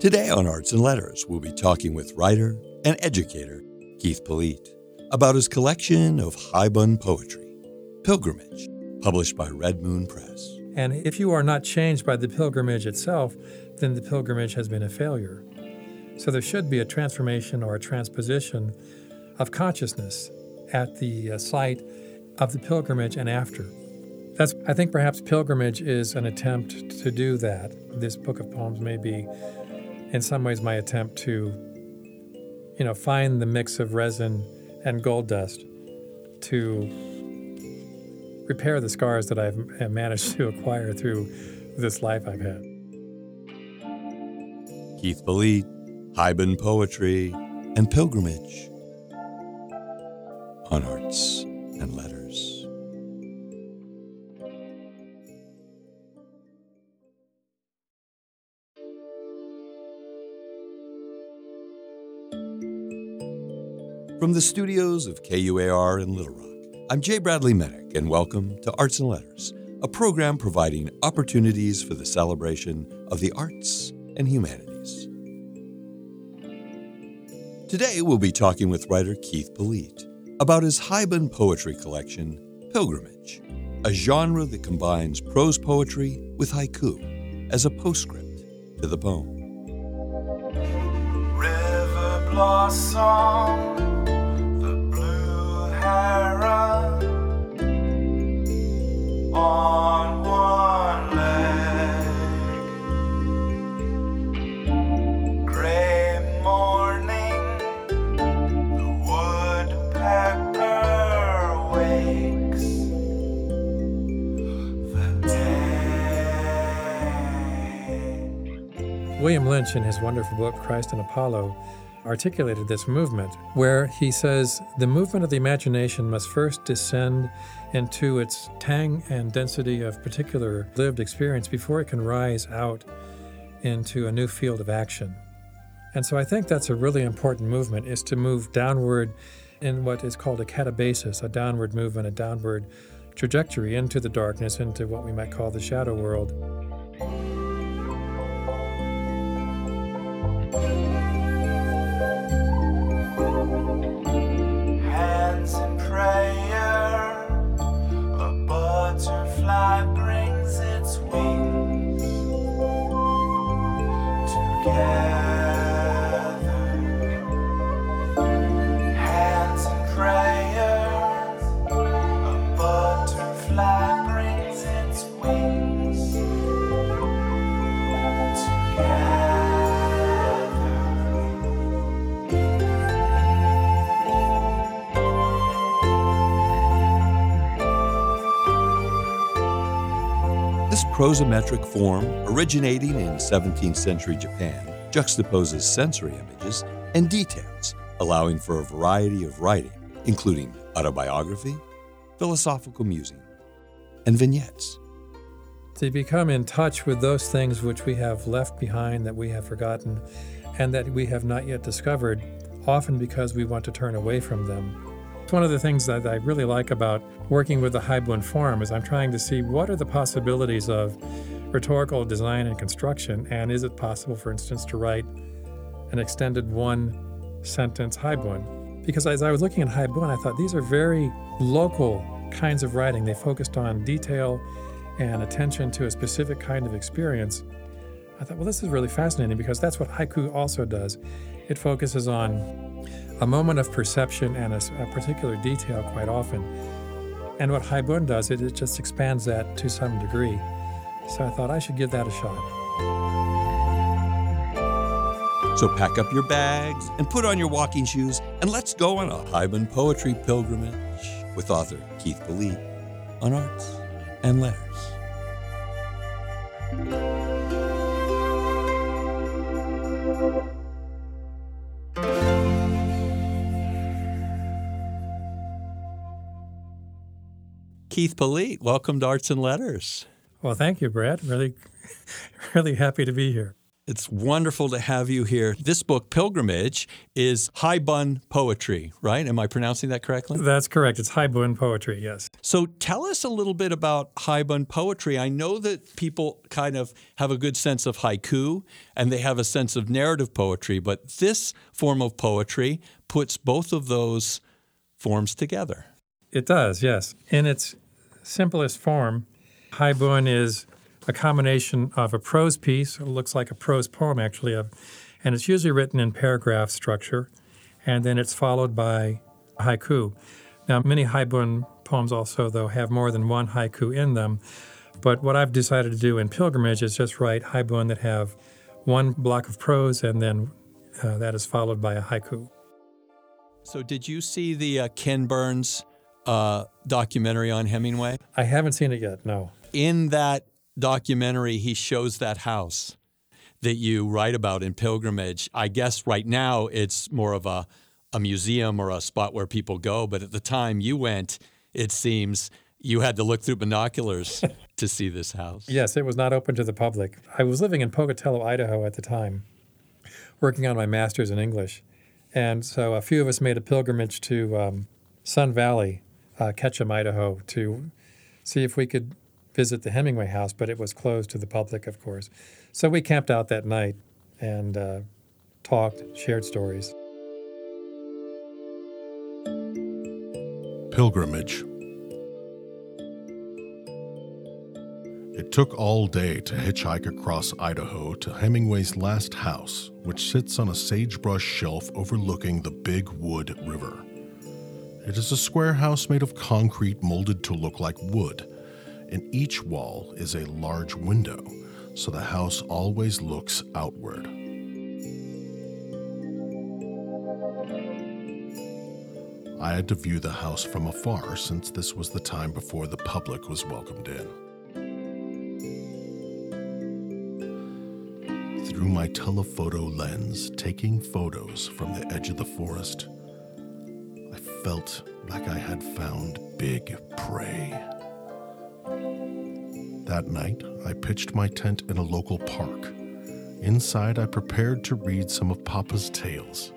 Today on Arts and Letters, we'll be talking with writer and educator Keith Polette about his collection of haibun poetry, Pilgrimage, published by Red Moon Press. And if you are not changed by the pilgrimage itself, then the pilgrimage has been a failure. So there should be a transformation or a transposition of consciousness at the uh, site of the pilgrimage and after. That's, I think perhaps pilgrimage is an attempt to do that. This book of poems may be, in some ways, my attempt to, you know, find the mix of resin and gold dust to repair the scars that I've managed to acquire through this life I've had. Keith Polette, haibun poetry, and pilgrimage on arts and letters. From the studios of KUAR in Little Rock, I'm Jay Bradley Minnick, and welcome to Arts and Letters, a program providing opportunities for the celebration of the arts and humanities. Today, we'll be talking with writer Keith Polette about his haibun poetry collection, Pilgrimage, a genre that combines prose poetry with haiku as a postscript to the poem. River blossom Lynch, in his wonderful book, Christ and Apollo, articulated this movement, where he says the movement of the imagination must first descend into its tang and density of particular lived experience before it can rise out into a new field of action. And so I think that's a really important movement is to move downward in what is called a katabasis, a downward movement, a downward trajectory into the darkness, into what we might call the shadow world. Prosometric form, originating in 17th century Japan, juxtaposes sensory images and details, allowing for a variety of writing, including autobiography, philosophical musing, and vignettes. To become in touch with those things which we have left behind, that we have forgotten, and that we have not yet discovered, often because we want to turn away from them one of the things that I really like about working with the haibun form is I'm trying to see what are the possibilities of rhetorical design and construction, and is it possible, for instance, to write an extended one sentence haibun? Because as I was looking at haibun, I thought these are very local kinds of writing. They focused on detail and attention to a specific kind of experience. I thought, well, this is really fascinating because that's what haiku also does. It focuses on a moment of perception and a, a particular detail quite often. And what Haibun does, it, it just expands that to some degree. So I thought I should give that a shot. So pack up your bags and put on your walking shoes and let's go on a Haibun poetry pilgrimage with author Keith Polette on arts and letters. Keith Polette. Welcome to Arts and Letters. Well, thank you, Brad. Really, really happy to be here. It's wonderful to have you here. This book, Pilgrimage, is Haibun poetry, right? Am I pronouncing that correctly? That's correct. It's Haibun poetry, yes. So tell us a little bit about Haibun poetry. I know that people kind of have a good sense of haiku and they have a sense of narrative poetry, but this form of poetry puts both of those forms together. It does, yes. In its simplest form, Haibun is a combination of a prose piece, it looks like a prose poem actually, and it's usually written in paragraph structure, and then it's followed by haiku. Now, many Haibun poems also, though, have more than one haiku in them, but what I've decided to do in Pilgrimage is just write Haibun that have one block of prose and then uh, that is followed by a haiku. So, did you see the uh, Ken Burns uh, documentary on Hemingway? I haven't seen it yet, no. In that documentary, he shows that house that you write about in Pilgrimage. I guess right now it's more of a, a museum or a spot where people go, but at the time you went, it seems you had to look through binoculars to see this house. Yes, it was not open to the public. I was living in Pocatello, Idaho at the time, working on my master's in English. And so a few of us made a pilgrimage to um, Sun Valley, uh, Ketchum, Idaho, to see if we could visit the Hemingway house, but it was closed to the public, of course. So we camped out that night and uh, talked, shared stories. Pilgrimage. It took all day to hitchhike across Idaho to Hemingway's last house, which sits on a sagebrush shelf overlooking the Big Wood River. It is a square house made of concrete molded to look like wood in each wall is a large window, so the house always looks outward. I had to view the house from afar since this was the time before the public was welcomed in. Through my telephoto lens, taking photos from the edge of the forest, felt like I had found big prey. That night, I pitched my tent in a local park. Inside, I prepared to read some of Papa's tales.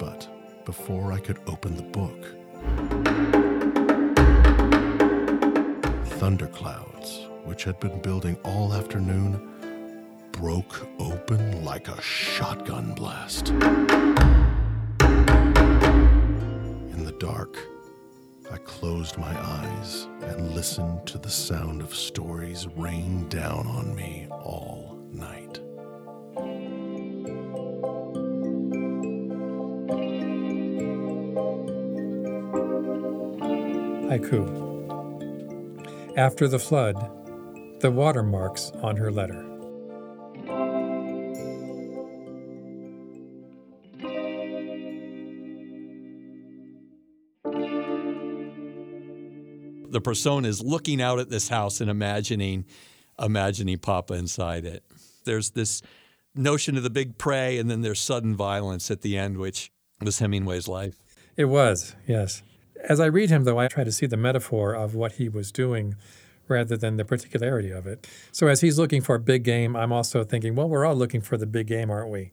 But before I could open the book, thunderclouds, which had been building all afternoon, broke open like a shotgun blast. Dark, I closed my eyes and listened to the sound of stories rain down on me all night. Haiku. After the flood, the watermarks on her letter. The persona is looking out at this house and imagining imagining Papa inside it. There's this notion of the big prey, and then there's sudden violence at the end, which was Hemingway's life. It was, yes. As I read him, though, I try to see the metaphor of what he was doing rather than the particularity of it. So as he's looking for a big game, I'm also thinking, well, we're all looking for the big game, aren't we?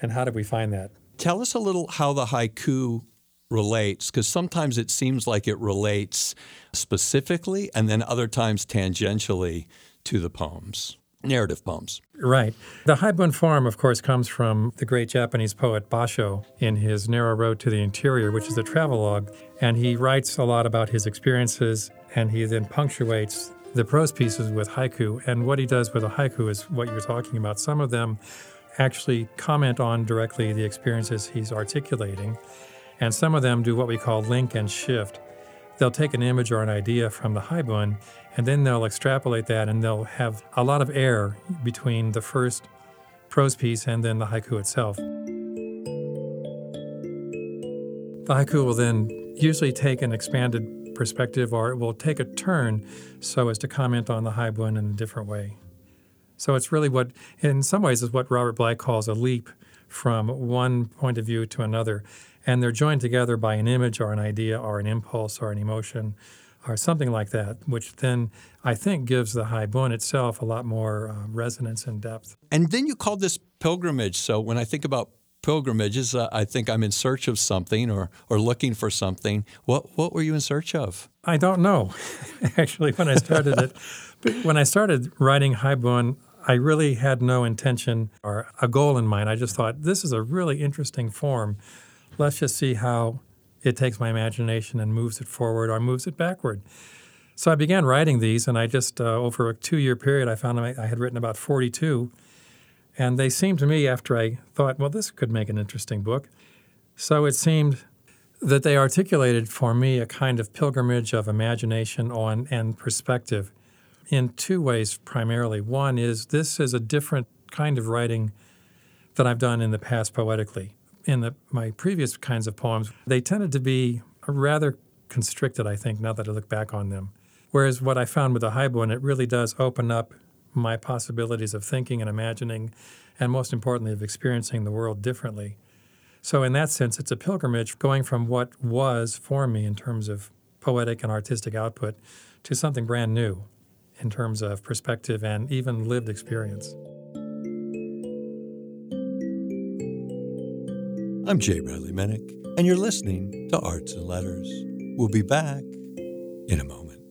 And how did we find that? Tell us a little how the haiku relates because sometimes it seems like it relates specifically and then other times tangentially to the poems, narrative poems. Right. The Haibun form, of course, comes from the great Japanese poet Basho in his Narrow Road to the Interior, which is a travelogue. And he writes a lot about his experiences and he then punctuates the prose pieces with haiku. And what he does with a haiku is what you're talking about. Some of them actually comment on directly the experiences he's articulating. And some of them do what we call link and shift. They'll take an image or an idea from the Haibun, and then they'll extrapolate that, and they'll have a lot of air between the first prose piece and then the haiku itself. The haiku will then usually take an expanded perspective or it will take a turn so as to comment on the Haibun in a different way. So it's really what, in some ways, is what Robert Bly calls a leap from one point of view to another and they're joined together by an image or an idea or an impulse or an emotion or something like that, which then I think gives the Haibun itself a lot more uh, resonance and depth. And then you called this pilgrimage. So when I think about pilgrimages, uh, I think I'm in search of something or or looking for something. What what were you in search of? I don't know, actually, when I started it. When I started writing Haibun, I really had no intention or a goal in mind. I just thought, this is a really interesting form. Let's just see how it takes my imagination and moves it forward or moves it backward. So I began writing these, and I just, uh, over a two year period, I found I had written about 42. And they seemed to me, after I thought, well, this could make an interesting book. So it seemed that they articulated for me a kind of pilgrimage of imagination on and perspective in two ways primarily. One is this is a different kind of writing that I've done in the past poetically. In the, my previous kinds of poems, they tended to be rather constricted, I think, now that I look back on them. Whereas what I found with the Haibun, it really does open up my possibilities of thinking and imagining, and most importantly, of experiencing the world differently. So, in that sense, it's a pilgrimage going from what was for me in terms of poetic and artistic output to something brand new in terms of perspective and even lived experience. I'm Jay Bradley Minnick, and you're listening to Arts and Letters. We'll be back in a moment.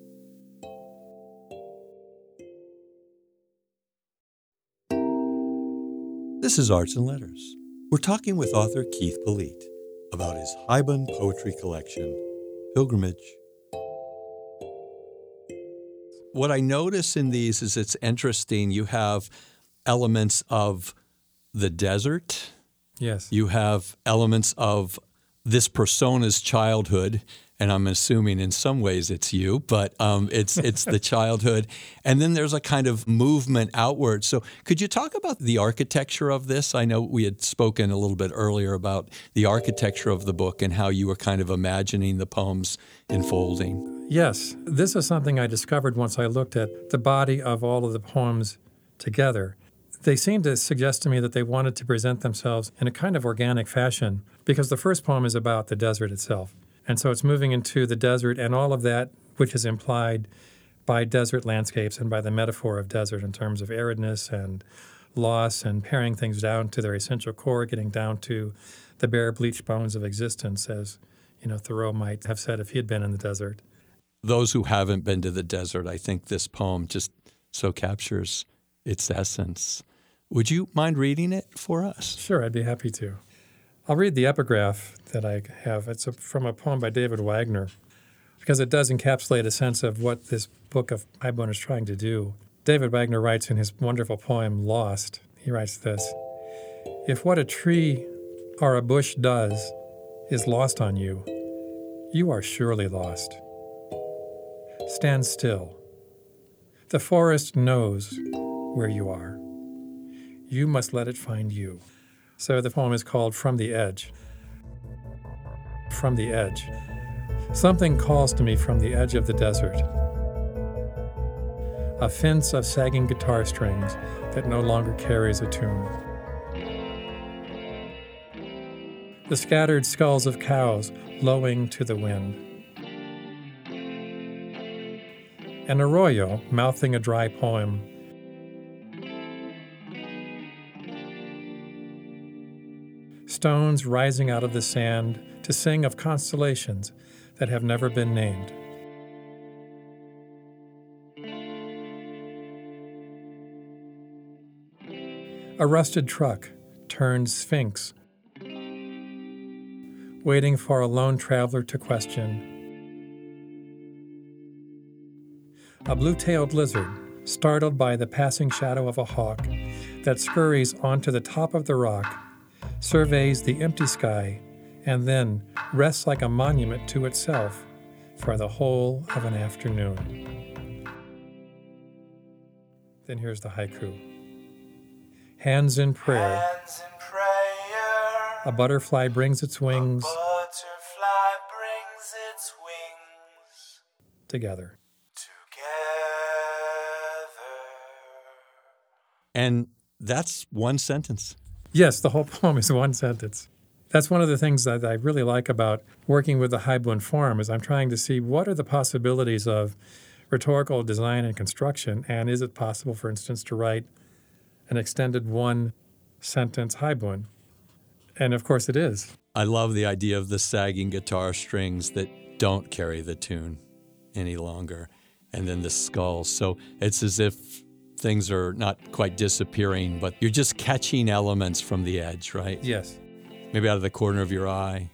This is Arts and Letters. We're talking with author Keith Polette about his Haibun poetry collection, Pilgrimage. What I notice in these is it's interesting. You have elements of the desert. Yes. You have elements of this persona's childhood and I'm assuming in some ways it's you, but um, it's it's the childhood, and then there's a kind of movement outward. So, could you talk about the architecture of this? I know we had spoken a little bit earlier about the architecture of the book and how you were kind of imagining the poems unfolding. Yes, this is something I discovered once I looked at the body of all of the poems together. They seemed to suggest to me that they wanted to present themselves in a kind of organic fashion because the first poem is about the desert itself. And so it's moving into the desert and all of that, which is implied by desert landscapes and by the metaphor of desert in terms of aridness and loss and paring things down to their essential core, getting down to the bare bleached bones of existence, as you know Thoreau might have said if he had been in the desert. Those who haven't been to the desert, I think this poem just so captures its essence. Would you mind reading it for us? Sure, I'd be happy to. I'll read the epigraph that I have. It's a, from a poem by David Wagoner because it does encapsulate a sense of what this book of Haibun is trying to do. David Wagoner writes in his wonderful poem Lost, he writes this If what a tree or a bush does is lost on you, you are surely lost. Stand still. The forest knows where you are. You must let it find you. So the poem is called From the Edge. From the Edge. Something calls to me from the edge of the desert. A fence of sagging guitar strings that no longer carries a tune. The scattered skulls of cows lowing to the wind. An arroyo mouthing a dry poem stones rising out of the sand to sing of constellations that have never been named. A rusted truck turned sphinx, waiting for a lone traveler to question. A blue tailed lizard, startled by the passing shadow of a hawk that scurries onto the top of the rock surveys the empty sky, and then rests like a monument to itself for the whole of an afternoon. Then here's the haiku Hands in prayer. Hands in prayer. A butterfly brings its wings Butterfly brings its wings together. together. And that's one sentence. Yes, the whole poem is one sentence. That's one of the things that I really like about working with the Haibun form is I'm trying to see what are the possibilities of rhetorical design and construction, and is it possible, for instance, to write an extended one sentence Haibun? And of course it is. I love the idea of the sagging guitar strings that don't carry the tune any longer, and then the skull. So it's as if things are not quite disappearing, but you're just catching elements from the edge, right? Yes. Maybe out of the corner of your eye.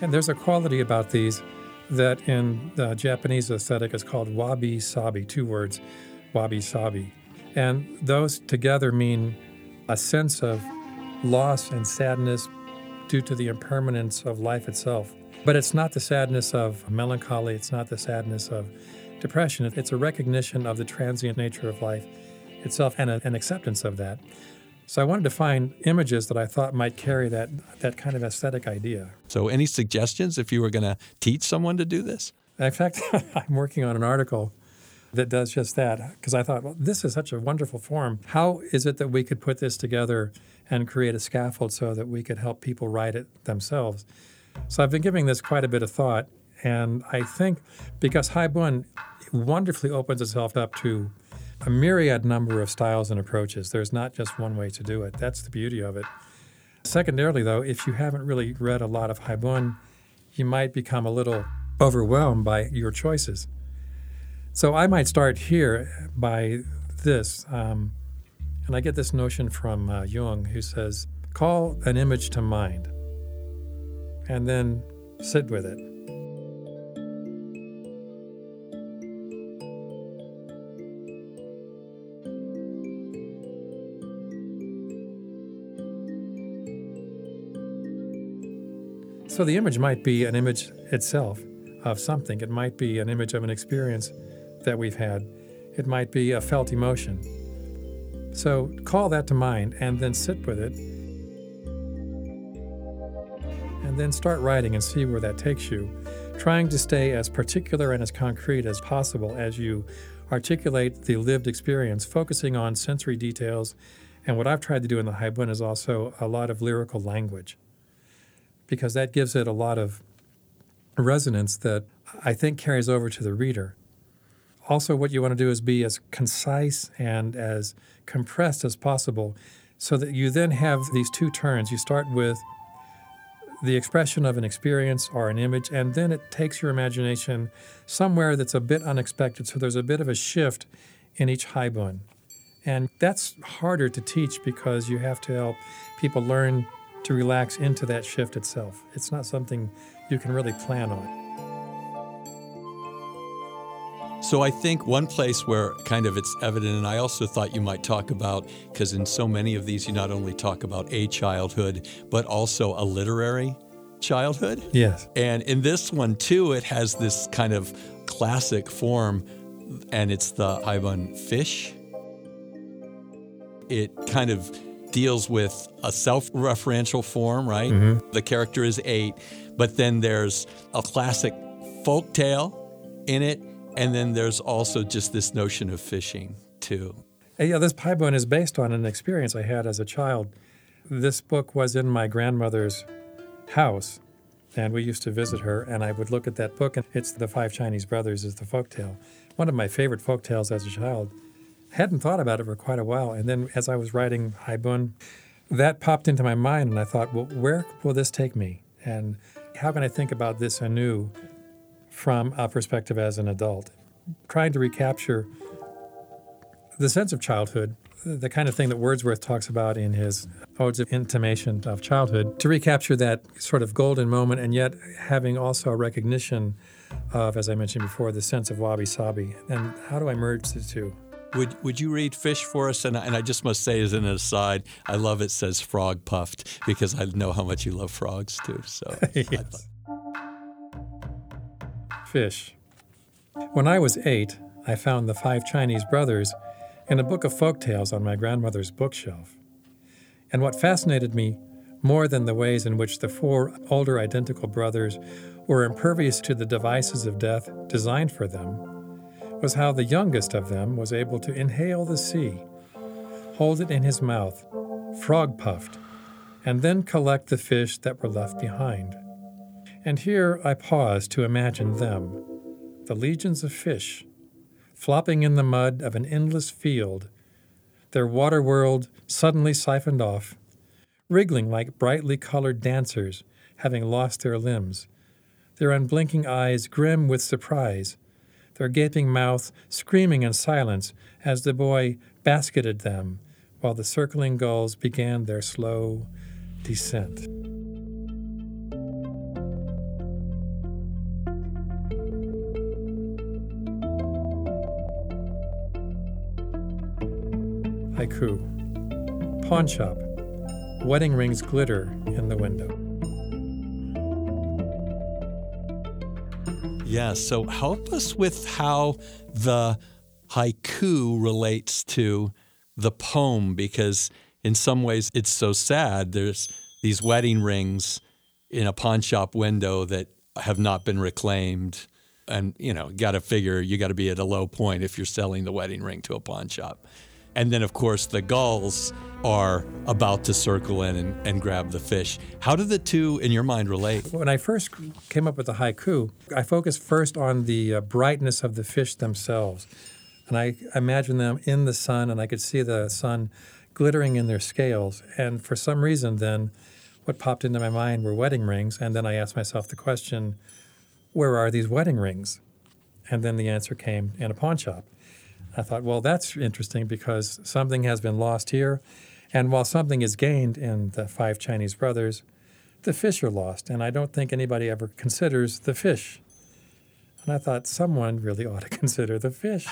And there's a quality about these that in the Japanese aesthetic is called wabi sabi, two words, wabi sabi. And those together mean a sense of loss and sadness due to the impermanence of life itself. But it's not the sadness of melancholy, it's not the sadness of depression. It's a recognition of the transient nature of life itself and a, an acceptance of that. So I wanted to find images that I thought might carry that, that kind of aesthetic idea. So, any suggestions if you were going to teach someone to do this? In fact, I'm working on an article that does just that because I thought, well, this is such a wonderful form. How is it that we could put this together and create a scaffold so that we could help people write it themselves? So I've been giving this quite a bit of thought, and I think because Haibun wonderfully opens itself up to a myriad number of styles and approaches. There's not just one way to do it. That's the beauty of it. Secondarily, though, if you haven't really read a lot of Haibun, you might become a little overwhelmed by your choices. So I might start here by this. Um, and I get this notion from uh, Jung, who says, call an image to mind and then sit with it. So the image might be an image itself of something. It might be an image of an experience that we've had. It might be a felt emotion. So call that to mind and then sit with it. And then start writing and see where that takes you, trying to stay as particular and as concrete as possible as you articulate the lived experience, focusing on sensory details. And what I've tried to do in the Haibun is also a lot of lyrical language because that gives it a lot of resonance that I think carries over to the reader. Also, what you want to do is be as concise and as compressed as possible so that you then have these two turns. You start with the expression of an experience or an image, and then it takes your imagination somewhere that's a bit unexpected. So there's a bit of a shift in each haibun. And that's harder to teach because you have to help people learn to relax into that shift itself. It's not something you can really plan on. So I think one place where kind of it's evident, and I also thought you might talk about, because in so many of these, you not only talk about a childhood, but also a literary childhood. Yes. And in this one, too, it has this kind of classic form, and it's the Haibun fish. It kind of deals with a self referential form, right? Mm-hmm. The character is eight, but then there's a classic folk tale in it, and then there's also just this notion of fishing, too. And, yeah, this haibun is based on an experience I had as a child. This book was in my grandmother's house, and we used to visit her, and I would look at that book, and it's The Five Chinese Brothers is the folk tale. One of my favorite folk tales as a child. Hadn't thought about it for quite a while, and then as I was writing Haibun, that popped into my mind, and I thought, well, where will this take me? And how can I think about this anew from a perspective as an adult? Trying to recapture the sense of childhood, the kind of thing that Wordsworth talks about in his Odes of Intimation of Childhood, to recapture that sort of golden moment and yet having also a recognition of, as I mentioned before, the sense of wabi sabi. And how do I merge the two? Would Would you read Fish for us? And I, and I just must say, as an aside, I love it says frog puffed because I know how much you love frogs too. So yes. Fish. When I was eight, I found the Five Chinese Brothers in a book of folk tales on my grandmother's bookshelf. And what fascinated me more than the ways in which the four older identical brothers were impervious to the devices of death designed for them was how the youngest of them was able to inhale the sea, hold it in his mouth, frog puffed, and then collect the fish that were left behind. And here I pause to imagine them, the legions of fish, flopping in the mud of an endless field, their water world suddenly siphoned off, wriggling like brightly colored dancers having lost their limbs, their unblinking eyes grim with surprise, their gaping mouths screaming in silence as the boy basketed them while the circling gulls began their slow descent. Haiku Pawn shop. Wedding rings glitter in the window. Yeah, so help us with how the haiku relates to the poem because in some ways it's so sad. There's these wedding rings in a pawn shop window that have not been reclaimed. And, you know, got to figure you got to be at a low point if you're selling the wedding ring to a pawn shop. And then, of course, the gulls are about to circle in and, and, grab the fish. How do the two, in your mind, relate? When I first came up with the haiku, I focused first on the uh, brightness of the fish themselves. And I imagined them in the sun, and I could see the sun glittering in their scales. And for some reason, then, what popped into my mind were wedding rings. And then I asked myself the question, where are these wedding rings? And then the answer came in a pawn shop. I thought, well, that's interesting because something has been lost here. And while something is gained in the five Chinese brothers, the fish are lost. And I don't think anybody ever considers the fish. And I thought someone really ought to consider the fish.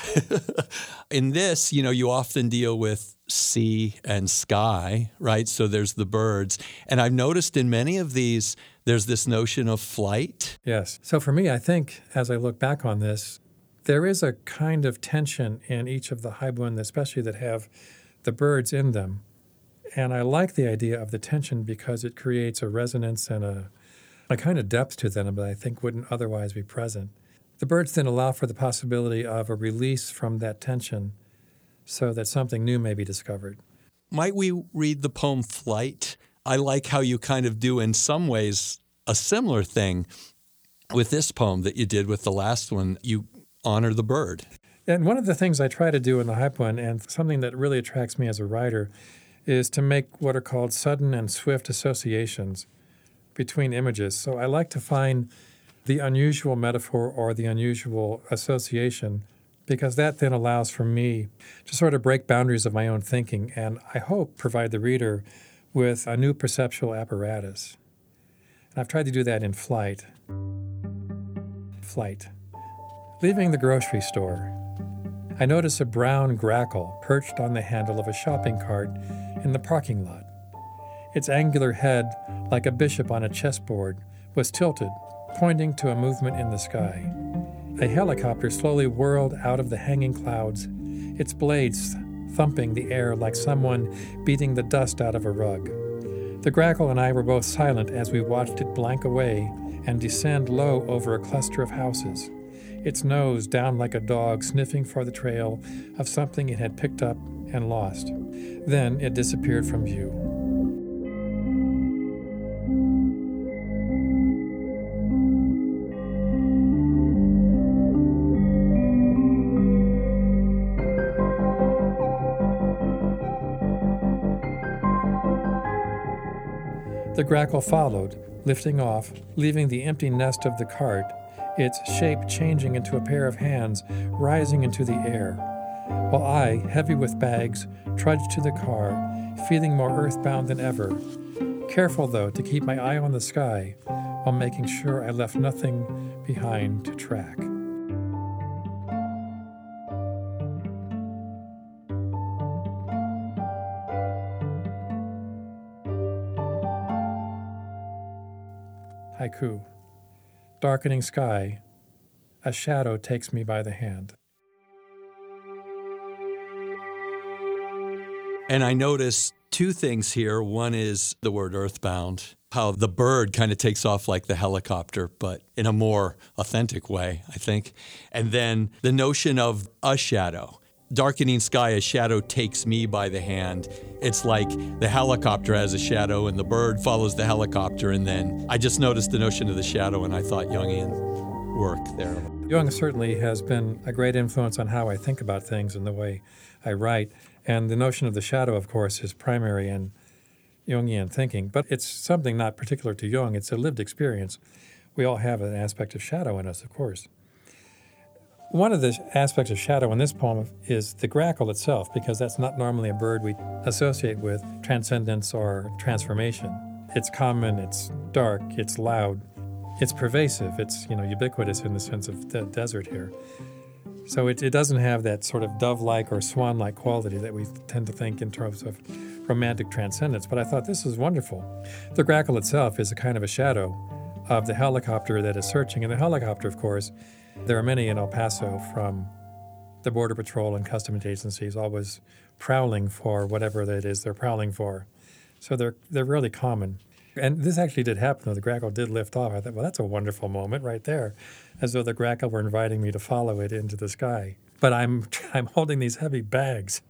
in this, you know, you often deal with sea and sky, right? So there's the birds. And I've noticed in many of these, there's this notion of flight. Yes. So for me, I think as I look back on this, there is a kind of tension in each of the haibun, especially that have the birds in them. And I like the idea of the tension because it creates a resonance and a, a kind of depth to them that I think wouldn't otherwise be present. The birds then allow for the possibility of a release from that tension so that something new may be discovered. Might we read the poem Flight? I like how you kind of do, in some ways, a similar thing with this poem that you did with the last one. You honor the bird. And one of the things I try to do in the haibun, and something that really attracts me as a writer, is to make what are called sudden and swift associations between images. So I like to find the unusual metaphor or the unusual association because that then allows for me to sort of break boundaries of my own thinking and I hope provide the reader with a new perceptual apparatus. And I've tried to do that in flight. Flight. Leaving the grocery store, I notice a brown grackle perched on the handle of a shopping cart in the parking lot. Its angular head, like a bishop on a chessboard, was tilted pointing to a movement in the sky. A helicopter slowly whirled out of the hanging clouds, its blades thumping the air like someone beating the dust out of a rug. The grackle and I were both silent as we watched it blank away and descend low over a cluster of houses, its nose down like a dog sniffing for the trail of something it had picked up and lost. Then it disappeared from view. The grackle followed, lifting off, leaving the empty nest of the cart, its shape changing into a pair of hands rising into the air. While I, heavy with bags, trudged to the car, feeling more earthbound than ever. Careful, though, to keep my eye on the sky while making sure I left nothing behind to track. Haiku Darkening sky, a shadow takes me by the hand. And I notice two things here. One is the word earthbound, how the bird kind of takes off like the helicopter, but in a more authentic way, I think. And then the notion of a shadow. Darkening sky, a shadow takes me by the hand. It's like the helicopter has a shadow and the bird follows the helicopter. And then I just noticed the notion of the shadow and I thought Jungian work there. Jung certainly has been a great influence on how I think about things and the way I write. And the notion of the shadow, of course, is primary in Jungian thinking. But it's something not particular to Jung, it's a lived experience. We all have an aspect of shadow in us, of course. One of the aspects of shadow in this poem is the grackle itself, because that's not normally a bird we associate with transcendence or transformation. It's common, it's dark, it's loud, it's pervasive, it's you know ubiquitous in the sense of the desert here. So it, it doesn't have that sort of dove-like or swan-like quality that we tend to think in terms of romantic transcendence. But I thought this was wonderful. The grackle itself is a kind of a shadow of the helicopter that is searching, and the helicopter, of course there are many in El Paso from the Border Patrol and customs agencies always prowling for whatever that is they're prowling for. So they're, they're really common. And this actually did happen, though. The grackle did lift off. I thought, well, that's a wonderful moment right there, as though the grackle were inviting me to follow it into the sky. But I'm, I'm holding these heavy bags,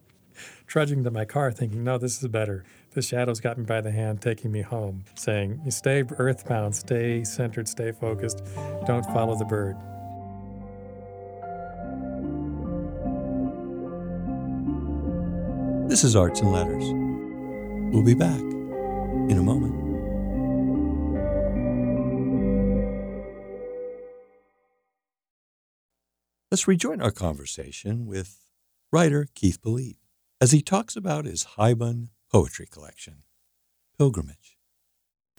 trudging to my car, thinking, no, this is better. The shadows got me by the hand, taking me home, saying, stay earthbound, stay centered, stay focused, don't follow the bird. This is Arts and Letters. We'll be back in a moment. Let's rejoin our conversation with writer Keith Polette as he talks about his Haibun poetry collection, Pilgrimage.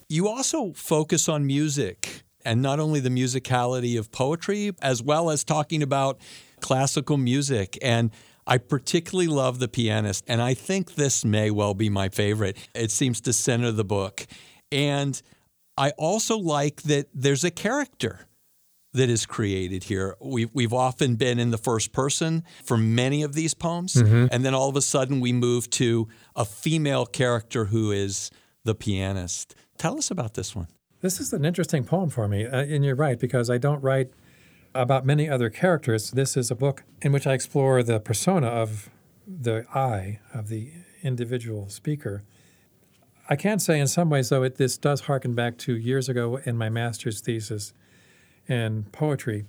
You also focus on music and not only the musicality of poetry, as well as talking about classical music. And I particularly love The Pianist, and I think this may well be my favorite. It seems to center the book. And I also like that there's a character that is created here. We've, we've often been in the first person for many of these poems, mm-hmm. and then all of a sudden we move to a female character who is the pianist. Tell us about this one. This is an interesting poem for me, uh, and you're right, because I don't write about many other characters. This is a book in which I explore the persona of the I, of the individual speaker. I can't say in some ways, though, it, this does harken back to years ago in my master's thesis in poetry,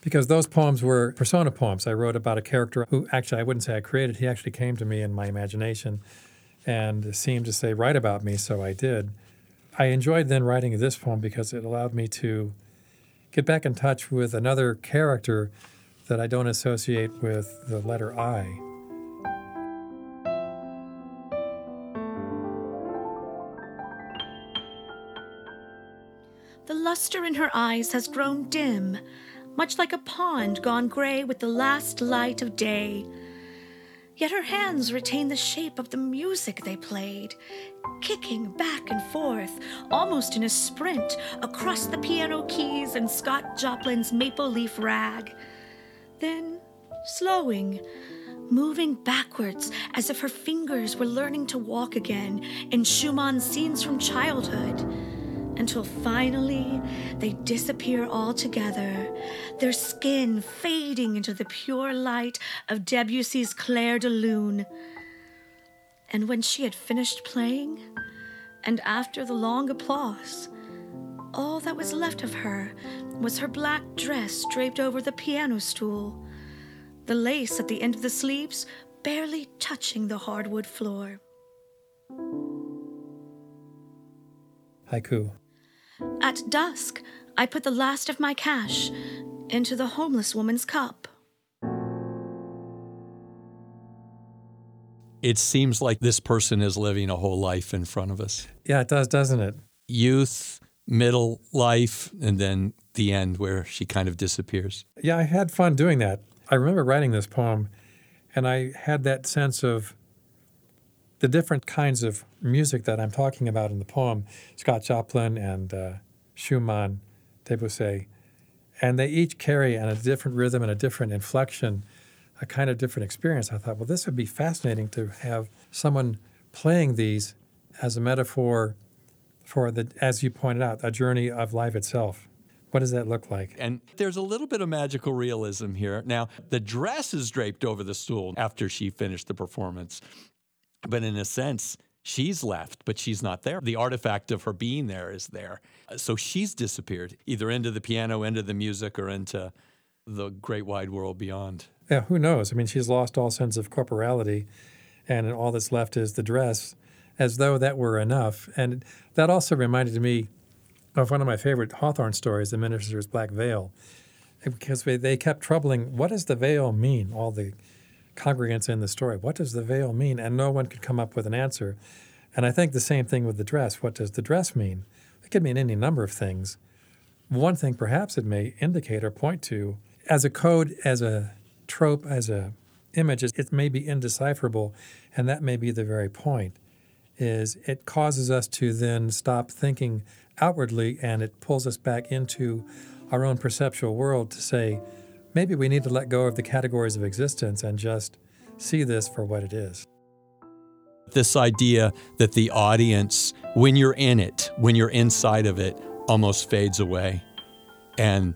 because those poems were persona poems. I wrote about a character who actually I wouldn't say I created, he actually came to me in my imagination and seemed to say, write about me, so I did. I enjoyed then writing this poem because it allowed me to get back in touch with another character that I don't associate with the letter I. The luster in her eyes has grown dim, much like a pond gone gray with the last light of day. Yet her hands retain the shape of the music they played, kicking back and forth, almost in a sprint, across the piano keys and Scott Joplin's maple leaf rag. Then, slowing, moving backwards as if her fingers were learning to walk again in Schumann's scenes from childhood, until finally they disappear altogether, their skin fading into the pure light of Debussy's Clair de Lune and when she had finished playing, and after the long applause, all that was left of her was her black dress draped over the piano stool, the lace at the end of the sleeves barely touching the hardwood floor. Haiku. At dusk, I put the last of my cash into the homeless woman's cup. it seems like this person is living a whole life in front of us. Yeah, it does, doesn't it? Youth, middle life, and then the end where she kind of disappears. Yeah, I had fun doing that. I remember writing this poem, and I had that sense of the different kinds of music that I'm talking about in the poem Scott Joplin and uh, Schumann, Debussy. And they each carry a different rhythm and a different inflection a kind of different experience. I thought, well, this would be fascinating to have someone playing these as a metaphor for the, as you pointed out, a journey of life itself. What does that look like? And there's a little bit of magical realism here. Now, the dress is draped over the stool after she finished the performance. But in a sense, she's left, but she's not there. The artifact of her being there is there. So she's disappeared, either into the piano, into the music, or into the great wide world beyond. Yeah, who knows? I mean, she's lost all sense of corporality, and all that's left is the dress, as though that were enough. And that also reminded me of one of my favorite Hawthorne stories, The Minister's Black Veil, because they kept troubling what does the veil mean? All the congregants in the story. What does the veil mean? And no one could come up with an answer. And I think the same thing with the dress. What does the dress mean? It could mean any number of things. One thing perhaps it may indicate or point to as a code, as a trope, as a image, it may be indecipherable, and that may be the very point. Is it causes us to then stop thinking outwardly and it pulls us back into our own perceptual world to say, maybe we need to let go of the categories of existence and just see this for what it is. This idea that the audience, when you're in it, when you're inside of it, almost fades away. And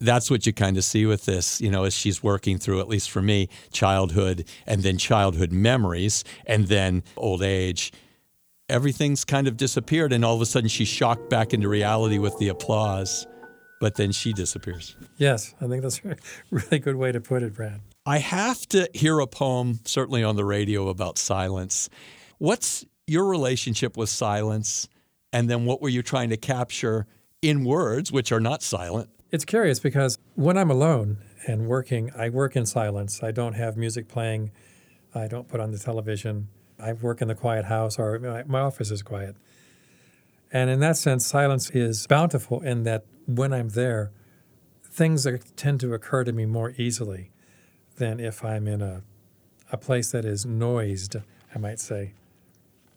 that's what you kind of see with this, you know, as she's working through, at least for me, childhood and then childhood memories and then old age everything's kind of disappeared, and all of a sudden she's shocked back into reality with the applause, but then she disappears. Yes, I think that's a really good way to put it, Brad. I have to hear a poem, certainly on the radio, about silence. What's your relationship with silence? And then what were you trying to capture in words, which are not silent? It's curious because when I'm alone and working, I work in silence. I don't have music playing, I don't put on the television. I work in the quiet house, or my office is quiet. And in that sense, silence is bountiful in that when I'm there, things are, tend to occur to me more easily than if I'm in a, a place that is noised, I might say.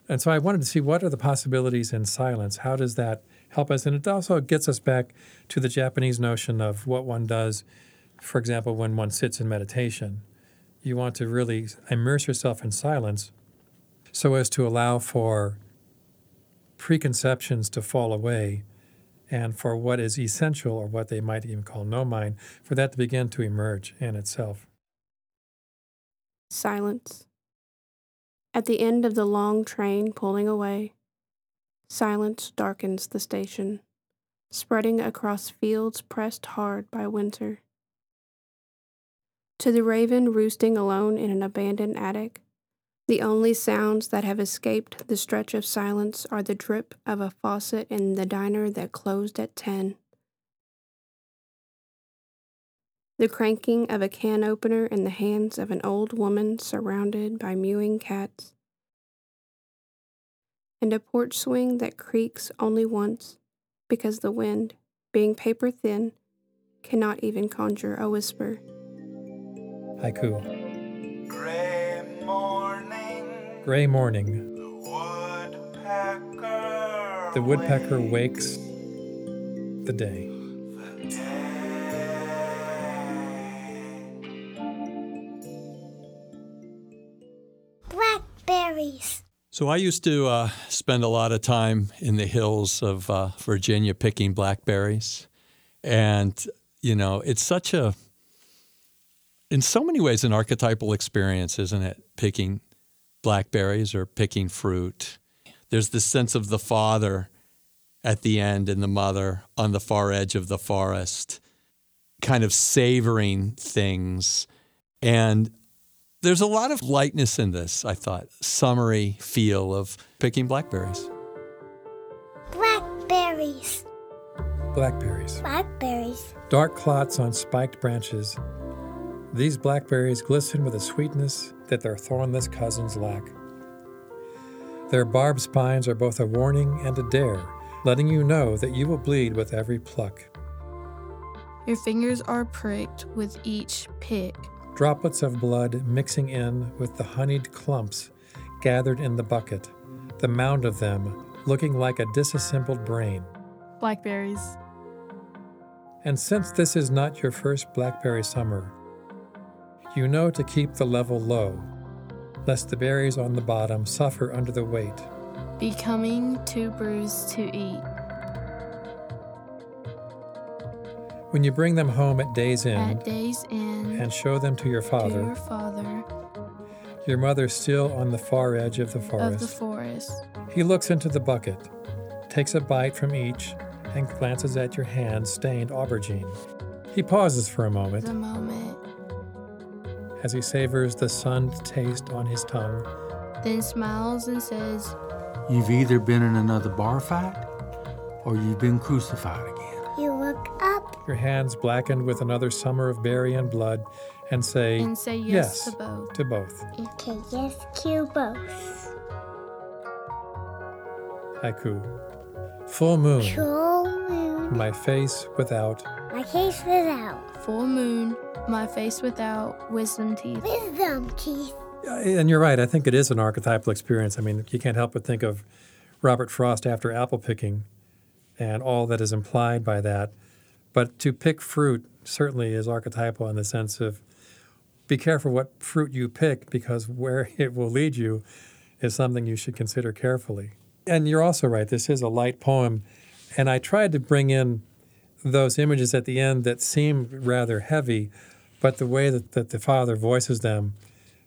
And so I wanted to see what are the possibilities in silence? How does that help us? And it also gets us back to the Japanese notion of what one does, for example, when one sits in meditation. You want to really immerse yourself in silence so as to allow for preconceptions to fall away and for what is essential, or what they might even call no mind, for that to begin to emerge in itself. Silence. At the end of the long train pulling away, silence darkens the station, spreading across fields pressed hard by winter. To the raven roosting alone in an abandoned attic, the only sounds that have escaped the stretch of silence are the drip of a faucet in the diner that closed at 10. The cranking of a can opener in the hands of an old woman surrounded by mewing cats. And a porch swing that creaks only once because the wind, being paper thin, cannot even conjure a whisper. Haiku. Gray morning. The woodpecker, the woodpecker wakes the day. The day. Blackberries. So I used to uh, spend a lot of time in the hills of uh, Virginia picking blackberries, and you know it's such a, in so many ways, an archetypal experience, isn't it? Picking blackberries or picking fruit. There's this sense of the father at the end and the mother on the far edge of the forest, kind of savoring things. And there's a lot of lightness in this, I thought, summery feel of picking blackberries. Blackberries. Blackberries. Blackberries. Dark clots on spiked branches. These blackberries glisten with a sweetness that their thornless cousins lack. Their barbed spines are both a warning and a dare, letting you know that you will bleed with every pluck. Your fingers are pricked with each pick. Droplets of blood mixing in with the honeyed clumps gathered in the bucket, the mound of them looking like a disassembled brain. Blackberries. And since this is not your first blackberry summer, you know to keep the level low, lest the berries on the bottom suffer under the weight. Becoming too bruised to eat. When you bring them home at day's end, at day's end and show them to your to father, your father your mother still on the far edge of the forest. of the forest, he looks into the bucket, takes a bite from each, and glances at your hand stained aubergine. He pauses for a moment The moment, as he savors the sunned taste on his tongue. then smiles and says, You've either been in another bar fight or you've been crucified again. You look up. Your hands blackened with another summer of berry and blood, and say, and say yes, Yes. to both. to both. Okay, yes, to both. Haiku. Full moon, Full moon. My face without. My face without. Full moon, my face without wisdom teeth. Wisdom teeth. And you're right, I think it is an archetypal experience. I mean, you can't help but think of Robert Frost after apple picking and all that is implied by that. But to pick fruit certainly is archetypal in the sense of be careful what fruit you pick because where it will lead you is something you should consider carefully. And you're also right, this is a light poem. And I tried to bring in those images at the end that seem rather heavy, but the way that, that the father voices them,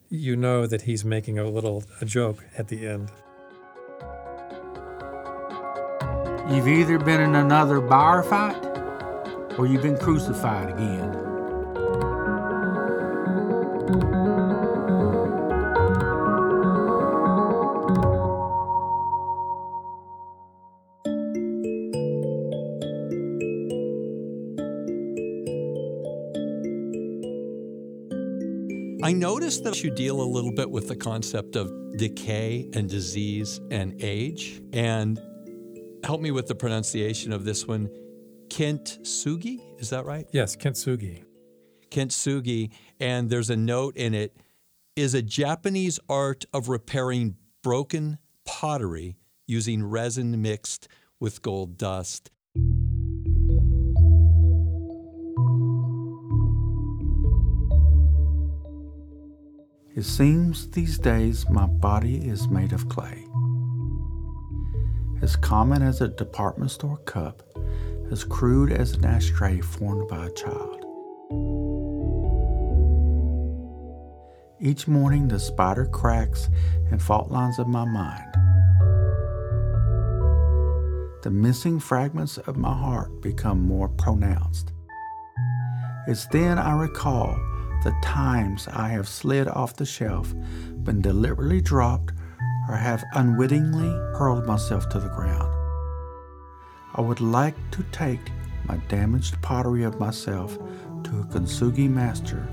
you know that he's making a little a joke at the end. You've either been in another bar fight or you've been crucified again. I noticed that you deal a little bit with the concept of decay and disease and age. And help me with the pronunciation of this one. Kintsugi, is that right? Yes, kintsugi. Kintsugi. And there's a note in it is a Japanese art of repairing broken pottery using resin mixed with gold dust. It seems these days my body is made of clay. As common as a department store cup, as crude as an ashtray formed by a child. Each morning, the spider cracks and fault lines of my mind. The missing fragments of my heart become more pronounced. It's then I recall the times I have slid off the shelf, been deliberately dropped, or have unwittingly hurled myself to the ground. I would like to take my damaged pottery of myself to a kintsugi master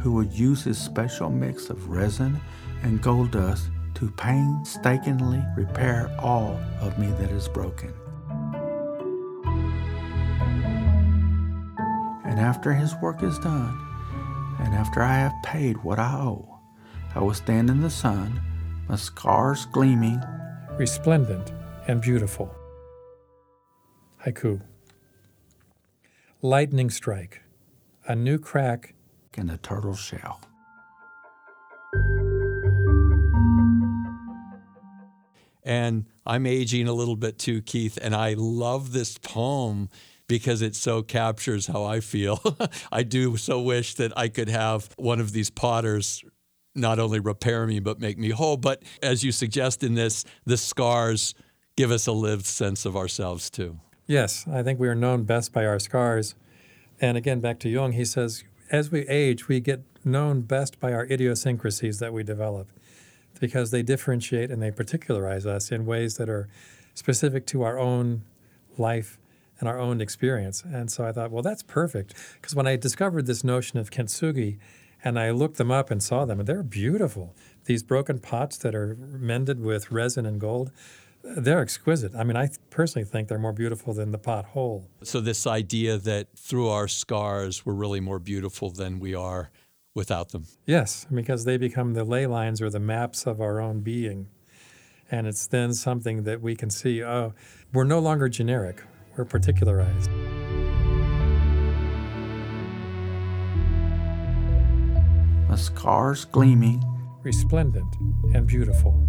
who would use his special mix of resin and gold dust to painstakingly repair all of me that is broken. And after his work is done, and after I have paid what I owe, I will stand in the sun, my scars gleaming, resplendent and beautiful. Haiku. Lightning strike, a new crack in the turtle shell. And I'm aging a little bit too, Keith, and I love this poem because it so captures how I feel. I do so wish that I could have one of these potters not only repair me but make me whole. But as you suggest in this, the scars give us a lived sense of ourselves too. Yes, I think we are known best by our scars. And again, back to Jung, he says, as we age, we get known best by our idiosyncrasies that we develop because they differentiate and they particularize us in ways that are specific to our own life and our own experience. And so I thought, well, that's perfect. Because when I discovered this notion of kintsugi and I looked them up and saw them, and they're beautiful. These broken pots that are mended with resin and gold, they're exquisite. I mean, I personally think they're more beautiful than the pot whole. So, this idea that through our scars, we're really more beautiful than we are without them. Yes, because they become the ley lines or the maps of our own being. And it's then something that we can see oh, we're no longer generic, we're particularized. My scars gleaming, resplendent and beautiful.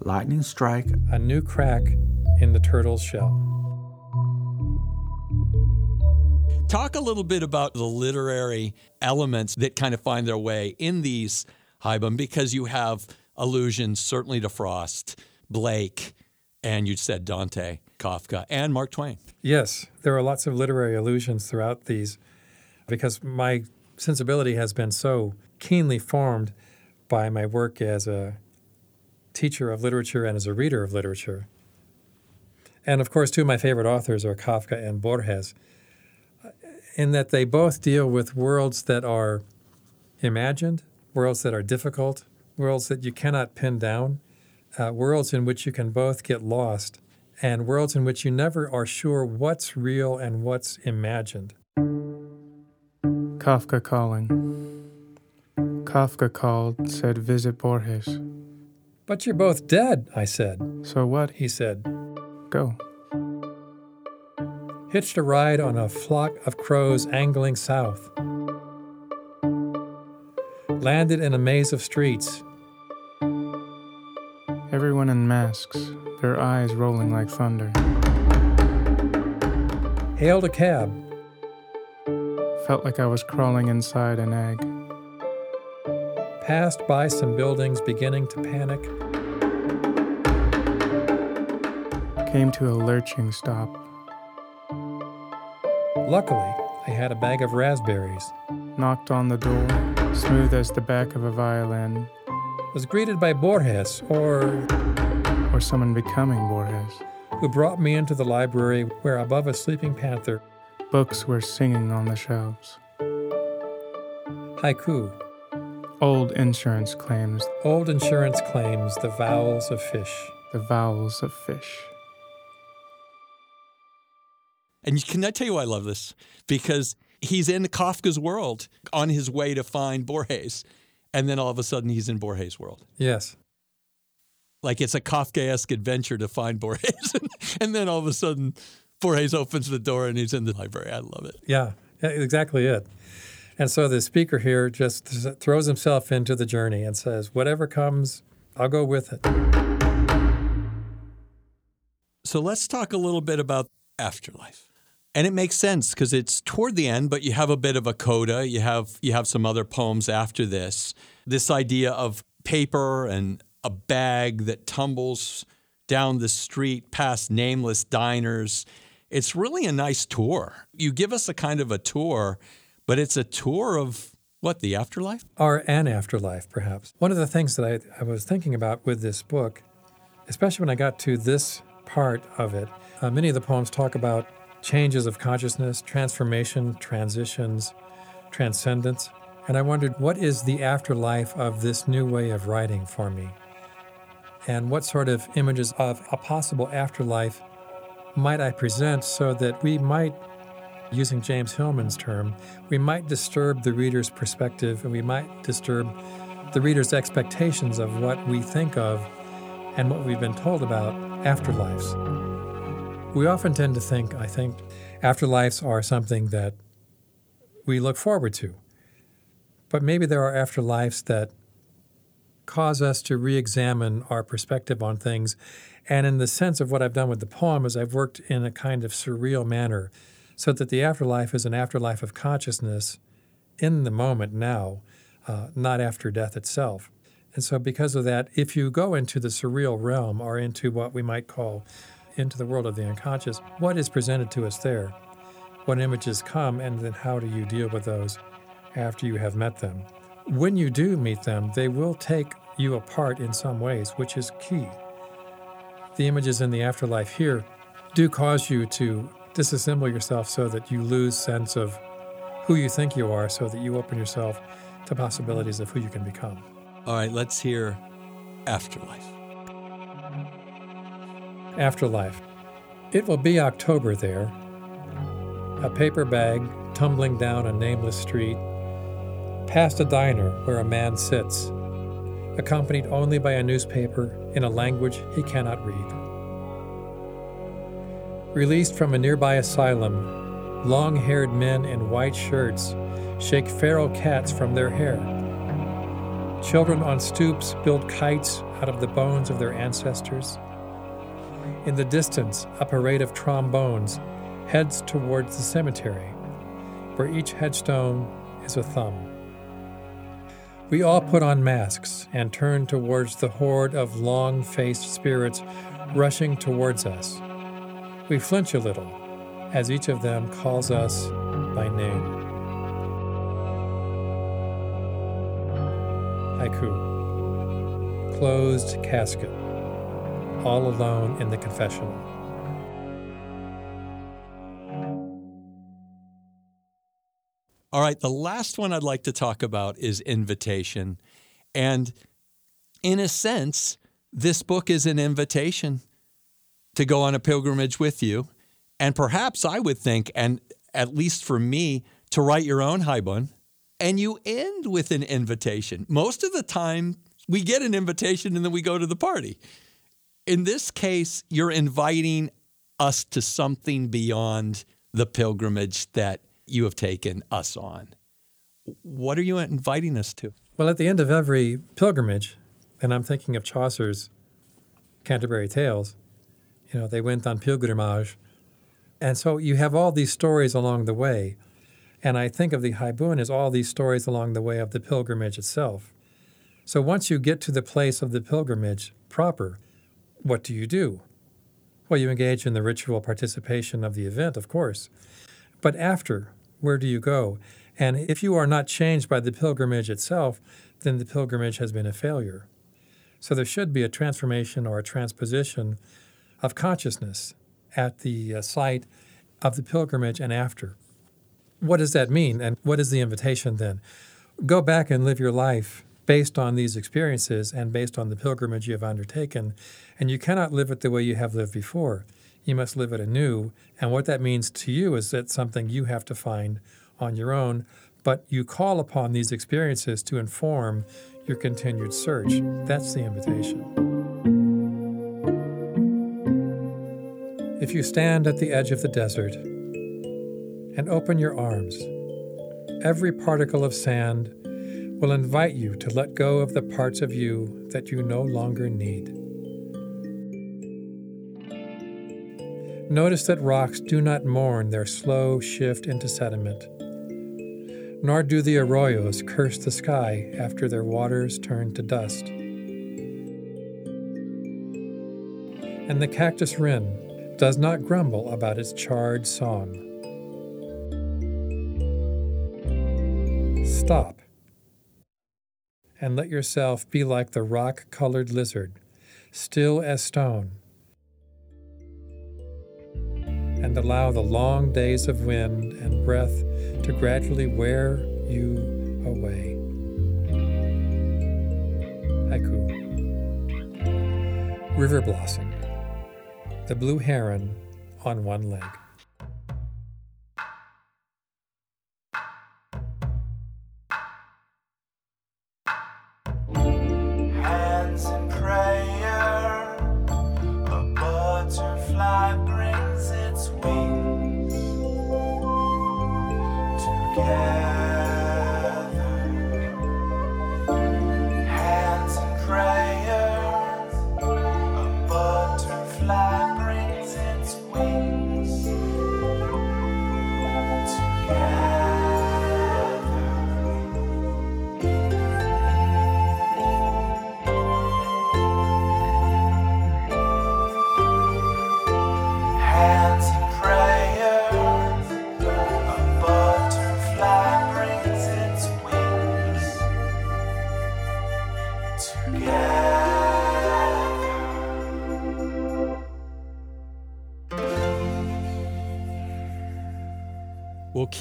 Lightning strike, a new crack in the turtle's shell. Talk a little bit about the literary elements that kind of find their way in these Haibun because you have allusions certainly to Frost, Blake, and you said Dante, Kafka, and Mark Twain. Yes, there are lots of literary allusions throughout these because my sensibility has been so keenly formed by my work as a teacher of literature and as a reader of literature. And of course, two of my favorite authors are Kafka and Borges, in that they both deal with worlds that are imagined, worlds that are difficult, worlds that you cannot pin down, uh, worlds in which you can both get lost, and worlds in which you never are sure what's real and what's imagined. Kafka calling. Kafka called, said, Visit Borges. But you're both dead, I said. So what? He said. Go. Hitched a ride on a flock of crows angling south. Landed in a maze of streets. Everyone in masks, their eyes rolling like thunder. Hailed a cab. Felt like I was crawling inside an egg. Passed by some buildings beginning to panic. Came to a lurching stop. Luckily, I had a bag of raspberries. Knocked on the door, smooth as the back of a violin. Was greeted by Borges, or. Or someone becoming Borges. Who brought me into the library where, above a sleeping panther, books were singing on the shelves. Haiku. Old insurance claims. Old insurance claims the vowels of fish. The vowels of fish. And can I tell you why I love this? Because he's in Kafka's world on his way to find Borges. And then all of a sudden he's in Borges' world. Yes. Like it's a Kafkaesque adventure to find Borges. and then all of a sudden Borges opens the door and he's in the library. I love it. Yeah, exactly it. And so the speaker here just throws himself into the journey and says, whatever comes, I'll go with it. So let's talk a little bit about afterlife. And it makes sense because it's toward the end, but you have a bit of a coda. You have you have some other poems after this. This idea of paper and a bag that tumbles down the street past nameless diners. It's really a nice tour. You give us a kind of a tour, but it's a tour of what, the afterlife? Or an afterlife, perhaps. One of the things that I, I was thinking about with this book, especially when I got to this part of it, uh, many of the poems talk about changes of consciousness, transformation, transitions, transcendence. And I wondered, what is the afterlife of this new way of writing for me? And what sort of images of a possible afterlife might I present so that we might, using James Hillman's term, we might disturb the reader's perspective and we might disturb the reader's expectations of what we think of and what we've been told about afterlives. We often tend to think, I think, afterlives are something that we look forward to. But maybe there are afterlives that cause us to re examine our perspective on things. And in the sense of what I've done with the poem, is I've worked in a kind of surreal manner so that the afterlife is an afterlife of consciousness in the moment now, uh, not after death itself. And so, because of that, if you go into the surreal realm or into what we might call into the world of the unconscious, what is presented to us there? What images come, and then how do you deal with those after you have met them? When you do meet them, they will take you apart in some ways, which is key. The images in the afterlife here do cause you to disassemble yourself so that you lose sense of who you think you are, so that you open yourself to possibilities of who you can become. All right, let's hear Afterlife. Afterlife. It will be October there. A paper bag tumbling down a nameless street, past a diner where a man sits, accompanied only by a newspaper in a language he cannot read. Released from a nearby asylum, long haired men in white shirts shake feral cats from their hair. Children on stoops build kites out of the bones of their ancestors. In the distance, a parade of trombones heads towards the cemetery. where each headstone is a thumb. We all put on masks and turn towards the horde of long faced spirits rushing towards us. We flinch a little as each of them calls us by name. Haiku Closed casket, all alone in the confessional. All right, the last one I'd like to talk about is invitation. And in a sense, this book is an invitation to go on a pilgrimage with you. And perhaps I would think, and at least for me, to write your own haibun. And you end with an invitation. Most of the time, we get an invitation and then we go to the party. In this case, you're inviting us to something beyond the pilgrimage that you have taken us on. What are you inviting us to? Well, at the end of every pilgrimage, and I'm thinking of Chaucer's Canterbury Tales, you know, they went on pilgrimage. And so you have all these stories along the way. And I think of the Haibun as all these stories along the way of the pilgrimage itself. So once you get to the place of the pilgrimage proper, what do you do? Well, you engage in the ritual participation of the event, of course. But after, where do you go? And if you are not changed by the pilgrimage itself, then the pilgrimage has been a failure. So there should be a transformation or a transposition of consciousness at the uh, site of the pilgrimage and after. What does that mean? And what is the invitation then? Go back and live your life based on these experiences and based on the pilgrimage you have undertaken. And you cannot live it the way you have lived before you must live it anew. And what that means to you is that something you have to find on your own, but you call upon these experiences to inform your continued search. That's the invitation. If you stand at the edge of the desert and open your arms, every particle of sand will invite you to let go of the parts of you that you no longer need. Notice that rocks do not mourn their slow shift into sediment, nor do the arroyos curse the sky after their waters turn to dust. And the cactus wren does not grumble about its charred song. Stop and let yourself be like the rock colored lizard, still as stone and allow the long days of wind and breath to gradually wear you away. Haiku River Blossom The Blue Heron on One Leg.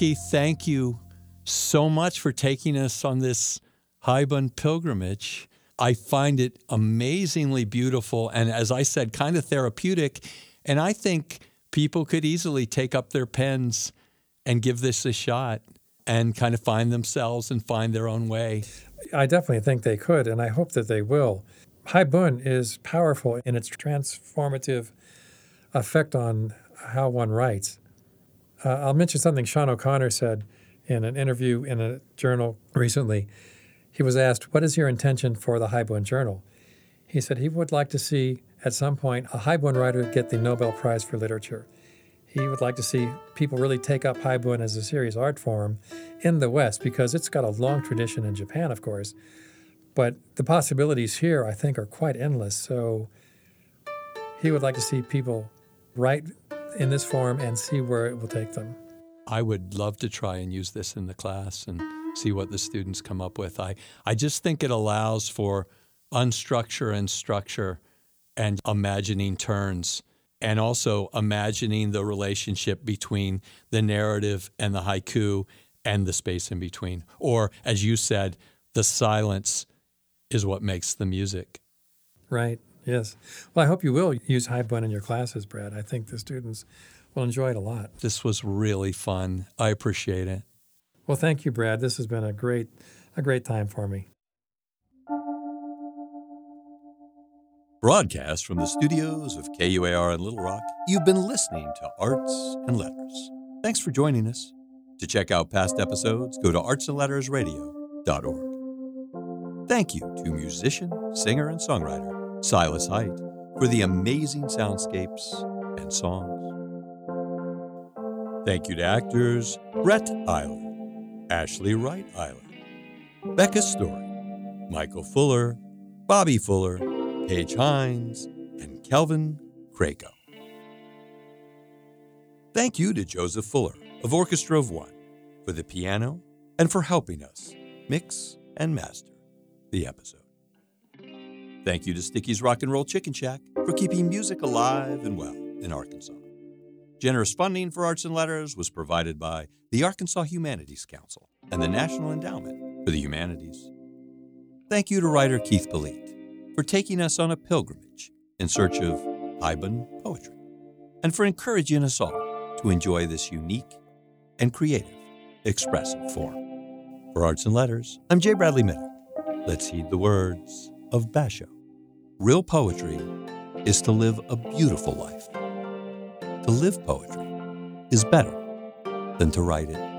Keith, thank you so much for taking us on this Haibun pilgrimage. I find it amazingly beautiful and, as I said, kind of therapeutic. And I think people could easily take up their pens and give this a shot and kind of find themselves and find their own way. I definitely think they could, and I hope that they will. Haibun is powerful in its transformative effect on how one writes. Uh, I'll mention something Sean O'Connor said in an interview in a journal recently. He was asked, What is your intention for the Haibun Journal? He said he would like to see at some point a Haibun writer get the Nobel Prize for Literature. he would like to see people really take up haibun as a serious art form in the West because it's got a long tradition in Japan, of course. But the possibilities here, I think, are quite endless. So he would like to see people write in this form and see where it will take them. I would love to try and use this in the class and see what the students come up with. I, I just think it allows for unstructure and structure and imagining turns and also imagining the relationship between the narrative and the haiku and the space in between. Or, as you said, the silence is what makes the music. Right, yes. Well, I hope you will use haibun in your classes, Brad. I think the students will enjoy it a lot. This was really fun. I appreciate it. Well, thank you, Brad. This has been a great, a great time for me. Broadcast from the studios of KUAR in Little Rock, you've been listening to Arts and Letters. Thanks for joining us. To check out past episodes, go to artsandlettersradio.org. Thank you to musician, singer, and songwriter Silas Height for the amazing soundscapes and songs. Thank you to actors Brett Eiler, Ashley Wright Eiler, Becca Story, Michael Fuller, Bobby Fuller, Paige Hines, and Kelvin Craco. Thank you to Joseph Fuller of Orchestra of One for the piano and for helping us mix and master the episode. Thank you to Sticky's Rock and Roll Chicken Shack for keeping music alive and well in Arkansas. Generous funding for Arts and Letters was provided by the Arkansas Humanities Council and the National Endowment for the Humanities. Thank you to writer Keith Polette for taking us on a pilgrimage in search of haibun poetry, and for encouraging us all to enjoy this unique and creative, expressive form. For Arts and Letters, I'm Jay Bradley Minnick. Let's heed the words of Basho. Real poetry is to live a beautiful life. To live poetry is better than to write it.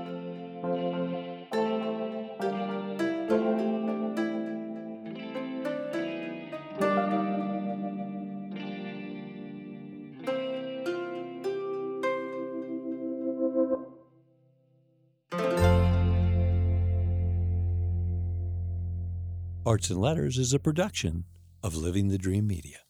Arts and Letters is a production of Living the Dream Media.